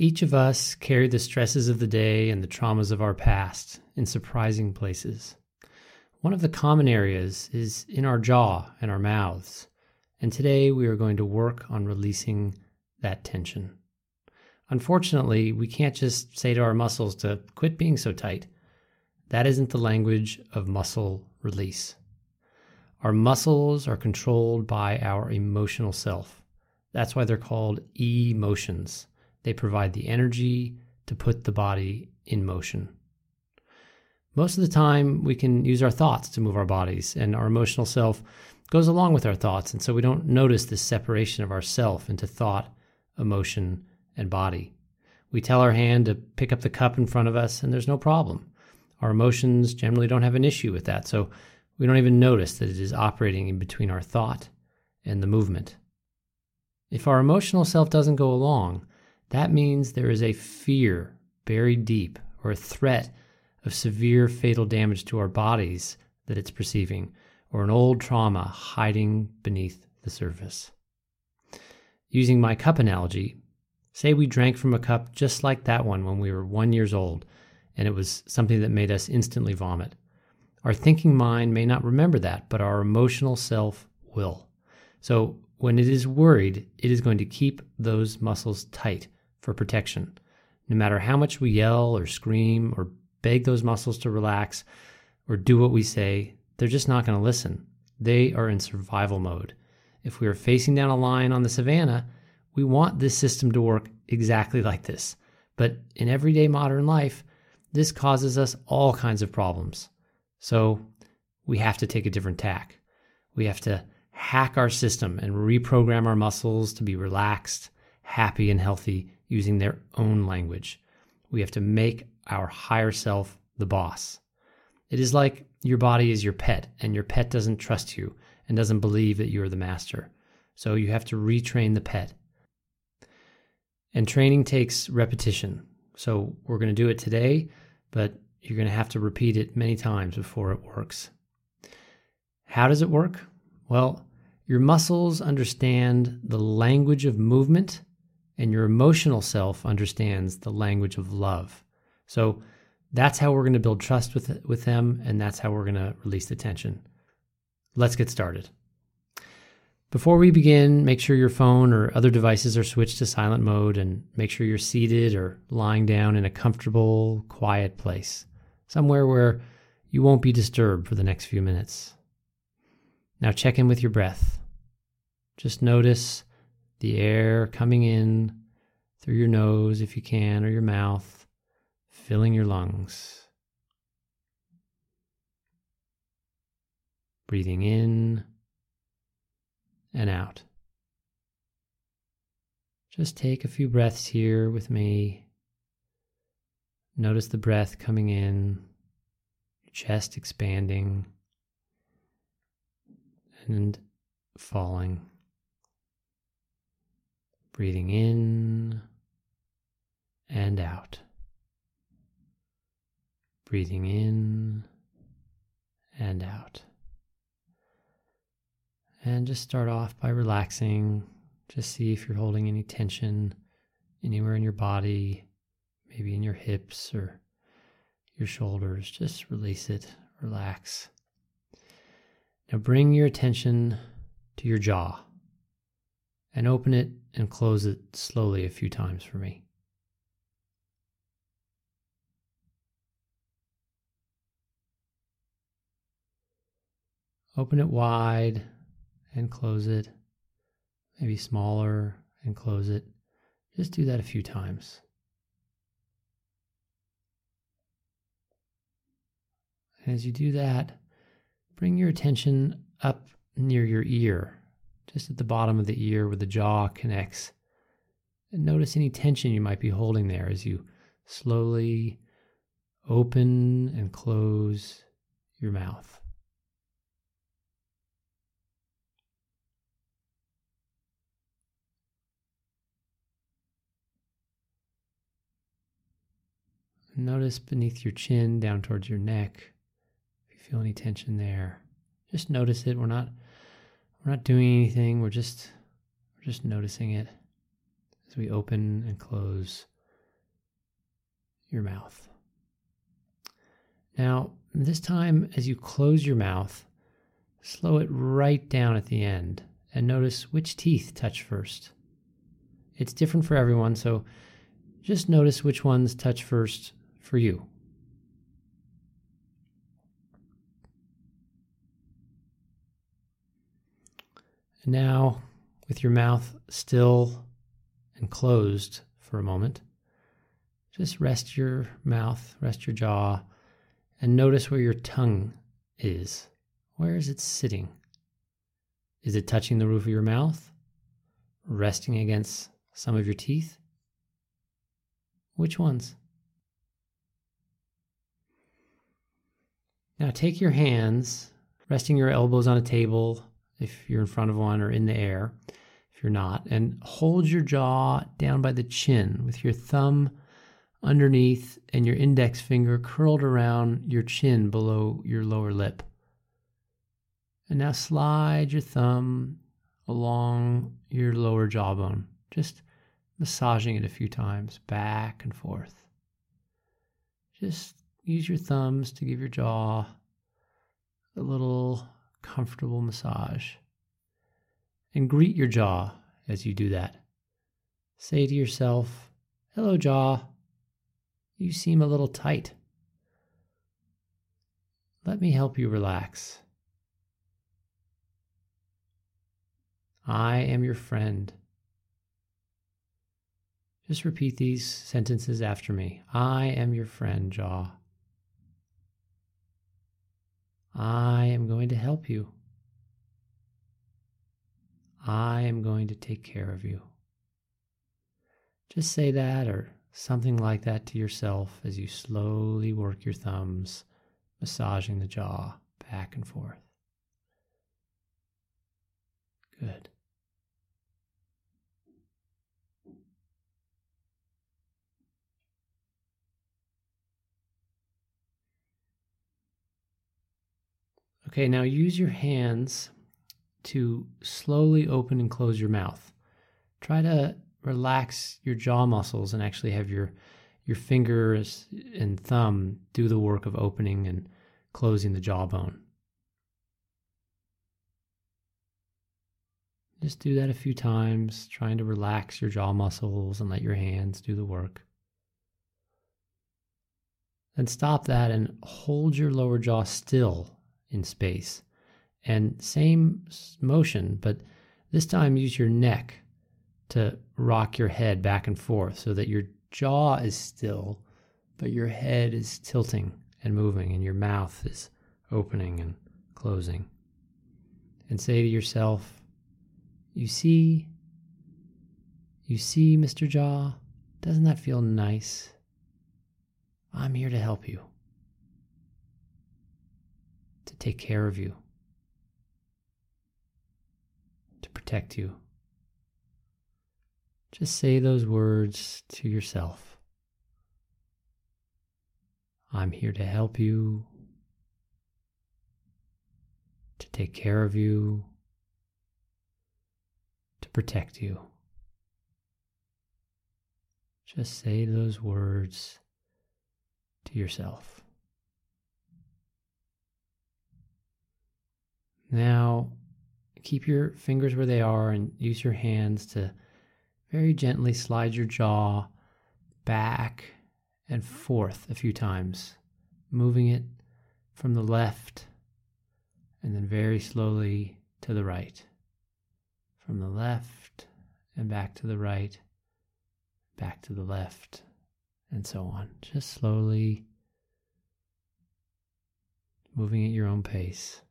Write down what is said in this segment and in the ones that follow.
Each of us carry the stresses of the day and the traumas of our past in surprising places. One of the common areas is in our jaw and our mouths, and today we are going to work on releasing that tension. Unfortunately, we can't just say to our muscles to quit being so tight. That isn't the language of muscle release. Our muscles are controlled by our emotional self. That's why they're called emotions. They provide the energy to put the body in motion. Most of the time, we can use our thoughts to move our bodies, and our emotional self goes along with our thoughts. And so we don't notice this separation of ourself into thought, emotion, and body. We tell our hand to pick up the cup in front of us, and there's no problem. Our emotions generally don't have an issue with that, so we don't even notice that it is operating in between our thought and the movement. If our emotional self doesn't go along, that means there is a fear buried deep or a threat of severe fatal damage to our bodies that it's perceiving, or an old trauma hiding beneath the surface. Using my cup analogy, say we drank from a cup just like that one when we were one years old, and it was something that made us instantly vomit. Our thinking mind may not remember that, but our emotional self will. So when it is worried, it is going to keep those muscles tight for protection. No matter how much we yell or scream or beg those muscles to relax or do what we say, they're just not going to listen. They are in survival mode. If we are facing down a lion on the savannah, we want this system to work exactly like this. But in everyday modern life, this causes us all kinds of problems. So we have to take a different tack. We have to hack our system and reprogram our muscles to be relaxed, happy, and healthy using their own language. We have to make our higher self the boss. It is like your body is your pet, and your pet doesn't trust you and doesn't believe that you're the master. So you have to retrain the pet. And training takes repetition. So we're going to do it today, but you're going to have to repeat it many times before it works. How does it work? Well, your muscles understand the language of movement and your emotional self understands the language of love. So that's how we're going to build trust with with them and that's how we're going to release the tension. Let's get started. Before we begin, make sure your phone or other devices are switched to silent mode and make sure you're seated or lying down in a comfortable, quiet place, somewhere where you won't be disturbed for the next few minutes. Now check in with your breath. Just notice the air coming in through your nose if you can, or your mouth, filling your lungs. Breathing in and out. Just take a few breaths here with me. Notice the breath coming in, your chest expanding and falling breathing in and out. Breathing in and out. And just start off by relaxing. Just see if you're holding any tension anywhere in your body, maybe in your hips or your shoulders. Just release it, relax. Now bring your attention to your jaw and open it and close it slowly a few times for me. Open it wide and close it, maybe smaller and close it. Just do that a few times. As you do that, bring your attention up near your ear just at the bottom of the ear where the jaw connects. And notice any tension you might be holding there as you slowly open and close your mouth. Notice beneath your chin down towards your neck if you feel any tension there. Just notice it. We're not we're not doing anything. We're just we're just noticing it as we open and close your mouth. Now, this time, as you close your mouth, slow it right down at the end and notice which teeth touch first. It's different for everyone, so just notice which ones touch first for you. Now, with your mouth still and closed for a moment, just rest your mouth, rest your jaw, and notice where your tongue is. Where is it sitting? Is it touching the roof of your mouth? Resting against some of your teeth? Which ones? Now take your hands, resting your elbows on a table if you're in front of one or in the air if you're not, and hold your jaw down by the chin with your thumb underneath and your index finger curled around your chin below your lower lip. And now slide your thumb along your lower jawbone, just massaging it a few times back and forth. Just use your thumbs to give your jaw a little comfortable massage. And greet your jaw as you do that. Say to yourself, Hello, jaw. You seem a little tight. Let me help you relax. I am your friend. Just repeat these sentences after me. I am your friend, Jaw. I am going to help you. I am going to take care of you. Just say that or something like that to yourself as you slowly work your thumbs, massaging the jaw back and forth. Good. Okay, now use your hands to slowly open and close your mouth. Try to relax your jaw muscles and actually have your your fingers and thumb do the work of opening and closing the jawbone. Just do that a few times, trying to relax your jaw muscles and let your hands do the work. Then stop that and hold your lower jaw still in space. And same motion, but this time use your neck to rock your head back and forth so that your jaw is still, but your head is tilting and moving, and your mouth is opening and closing. And say to yourself, You see, you see, Mr. Jaw, doesn't that feel nice? I'm here to help you to take care of you, to protect you. Just say those words to yourself. I'm here to help you, to take care of you, to protect you. Just say those words to yourself. Now, keep your fingers where they are and use your hands to very gently slide your jaw back and forth a few times, moving it from the left and then very slowly to the right. From the left and back to the right, back to the left, and so on. Just slowly moving at your own pace.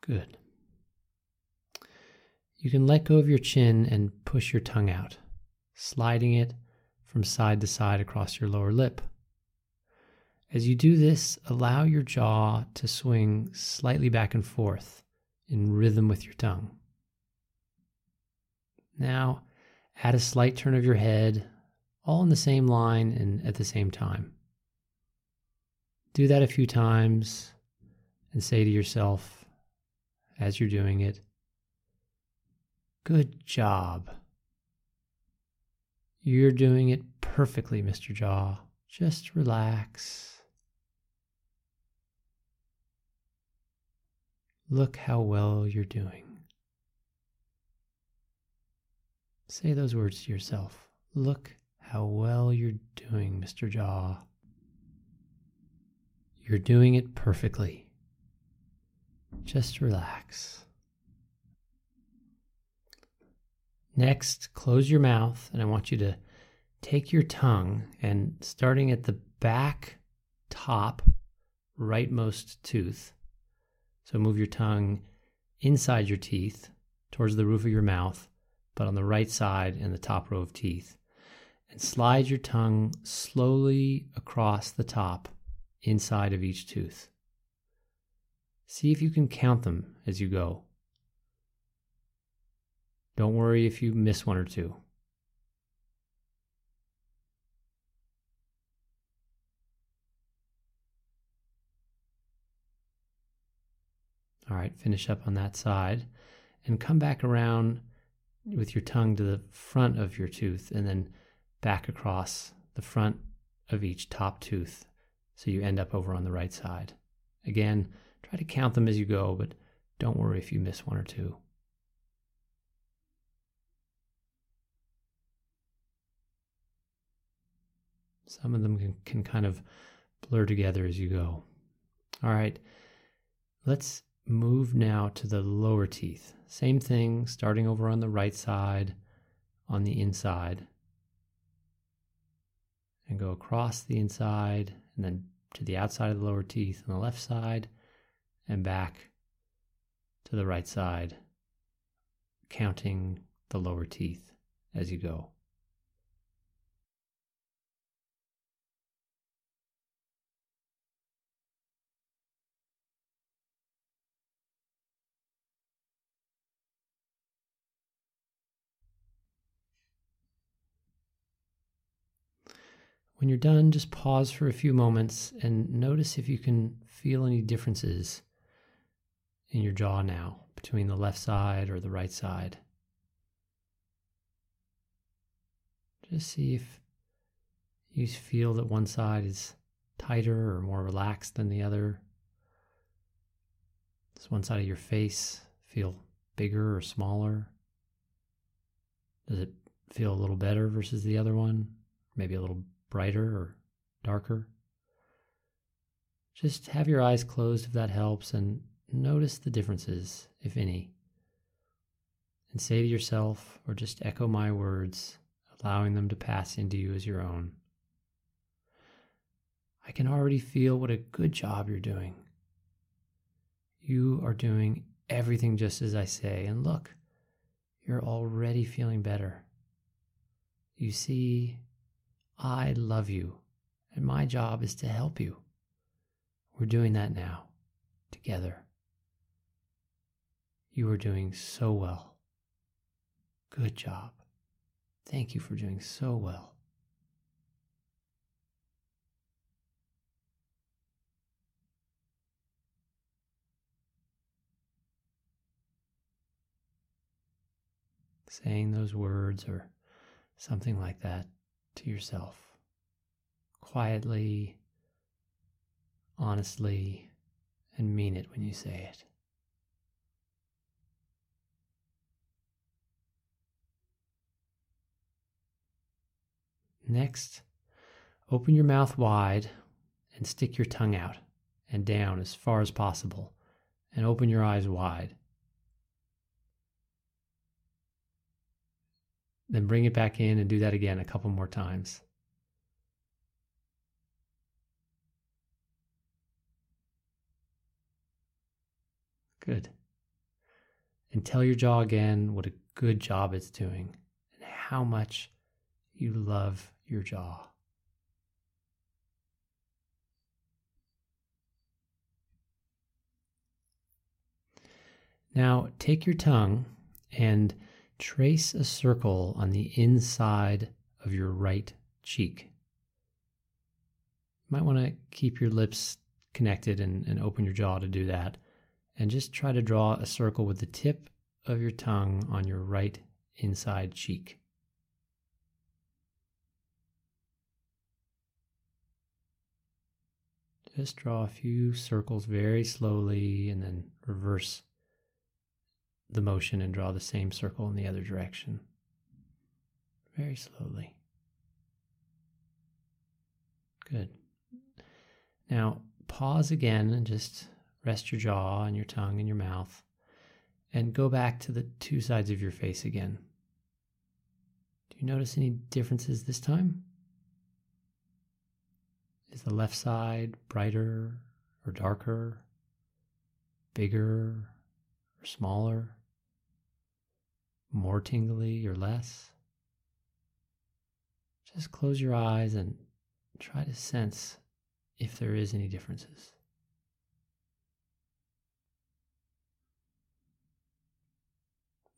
Good. You can let go of your chin and push your tongue out, sliding it from side to side across your lower lip. As you do this, allow your jaw to swing slightly back and forth in rhythm with your tongue. Now, add a slight turn of your head, all in the same line and at the same time. Do that a few times and say to yourself, as you're doing it. Good job. You're doing it perfectly, Mr. Jaw. Just relax. Look how well you're doing. Say those words to yourself. Look how well you're doing, Mr. Jaw. You're doing it perfectly. Just relax. Next, close your mouth, and I want you to take your tongue and starting at the back top rightmost tooth. So move your tongue inside your teeth towards the roof of your mouth, but on the right side in the top row of teeth. And slide your tongue slowly across the top inside of each tooth. See if you can count them as you go. Don't worry if you miss one or two. All right, finish up on that side and come back around with your tongue to the front of your tooth and then back across the front of each top tooth so you end up over on the right side. Again, try to count them as you go, but don't worry if you miss one or two. Some of them can, can kind of blur together as you go. All right, let's move now to the lower teeth. Same thing, starting over on the right side, on the inside, and go across the inside, and then to the outside of the lower teeth on the left side, and back to the right side, counting the lower teeth as you go. When you're done, just pause for a few moments and notice if you can feel any differences in your jaw now between the left side or the right side. Just see if you feel that one side is tighter or more relaxed than the other. Does one side of your face feel bigger or smaller? Does it feel a little better versus the other one? Maybe a little brighter or darker. Just have your eyes closed if that helps and notice the differences, if any. And say to yourself, or just echo my words, allowing them to pass into you as your own. I can already feel what a good job you're doing. You are doing everything just as I say, and look, you're already feeling better. You see, I love you, and my job is to help you. We're doing that now, together. You are doing so well. Good job. Thank you for doing so well. Saying those words or something like that to yourself quietly, honestly, and mean it when you say it. Next, open your mouth wide and stick your tongue out and down as far as possible, and open your eyes wide. Then bring it back in and do that again a couple more times. Good. And tell your jaw again what a good job it's doing and how much you love your jaw. Now take your tongue and trace a circle on the inside of your right cheek. You might want to keep your lips connected and, and open your jaw to do that. And just try to draw a circle with the tip of your tongue on your right inside cheek. Just draw a few circles very slowly and then reverse the motion and draw the same circle in the other direction. Very slowly. Good. Now, pause again and just rest your jaw and your tongue and your mouth and go back to the two sides of your face again. Do you notice any differences this time? Is the left side brighter or darker, bigger or smaller, more tingly or less? Just close your eyes and try to sense if there is any differences.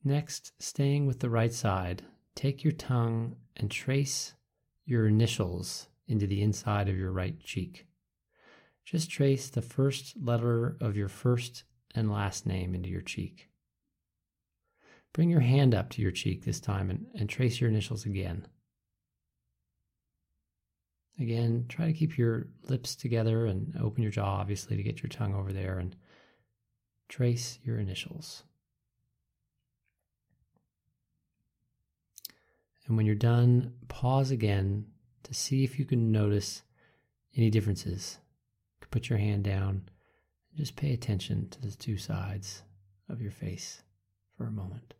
Next, staying with the right side, take your tongue and trace your initials into the inside of your right cheek. Just trace the first letter of your first and last name into your cheek. Bring your hand up to your cheek this time and, and trace your initials again. Again, try to keep your lips together and open your jaw, obviously, to get your tongue over there and trace your initials. And when you're done, pause again to see if you can notice any differences. Put your hand down and just pay attention to the two sides of your face for a moment.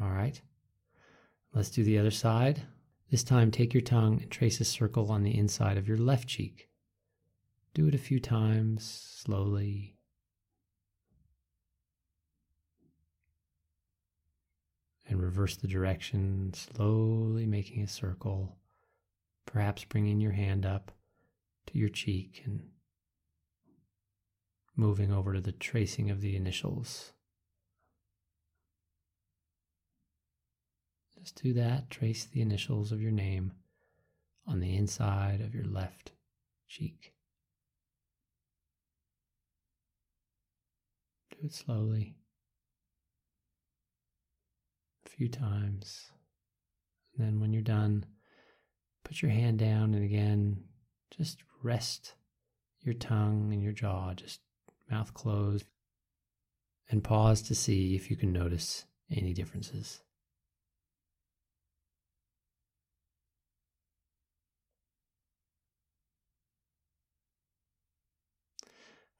All right, let's do the other side. This time, take your tongue and trace a circle on the inside of your left cheek. Do it a few times, slowly, and reverse the direction, slowly making a circle, perhaps bringing your hand up to your cheek and moving over to the tracing of the initials. Just do that, trace the initials of your name on the inside of your left cheek. Do it slowly few times. And then when you're done, put your hand down and again, just rest your tongue and your jaw, just mouth closed, and pause to see if you can notice any differences.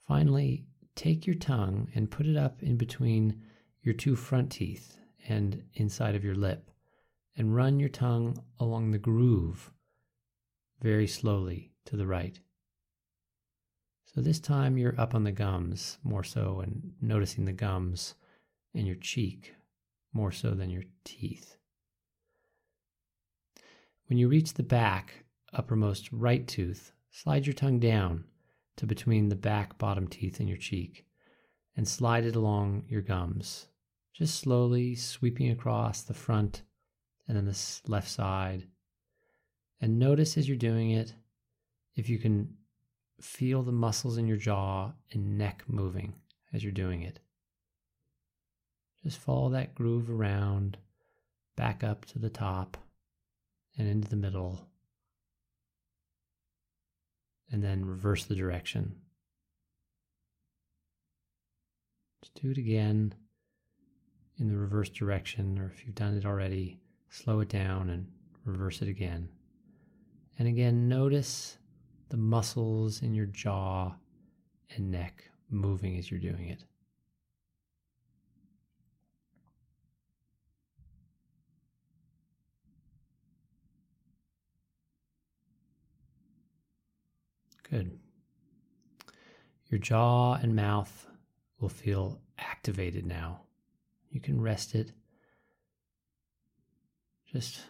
Finally, take your tongue and put it up in between your two front teeth and inside of your lip, and run your tongue along the groove very slowly to the right. So this time you're up on the gums more so and noticing the gums in your cheek more so than your teeth. When you reach the back, uppermost right tooth, slide your tongue down to between the back bottom teeth and your cheek and slide it along your gums just slowly sweeping across the front and then the left side. And notice as you're doing it if you can feel the muscles in your jaw and neck moving as you're doing it. Just follow that groove around, back up to the top and into the middle, and then reverse the direction. Just do it again in the reverse direction, or if you've done it already, slow it down and reverse it again. And again, notice the muscles in your jaw and neck moving as you're doing it. Good. Your jaw and mouth will feel activated now. You can rest it just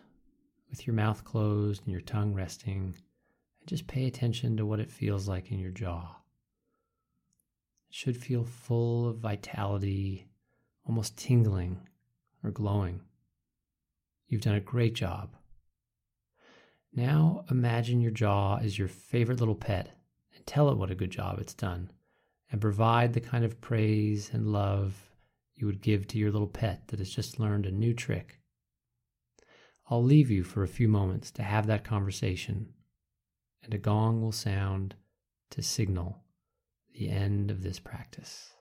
with your mouth closed and your tongue resting. And just pay attention to what it feels like in your jaw. It should feel full of vitality, almost tingling or glowing. You've done a great job. Now imagine your jaw is your favorite little pet and tell it what a good job it's done and provide the kind of praise and love you would give to your little pet that has just learned a new trick. I'll leave you for a few moments to have that conversation, and a gong will sound to signal the end of this practice.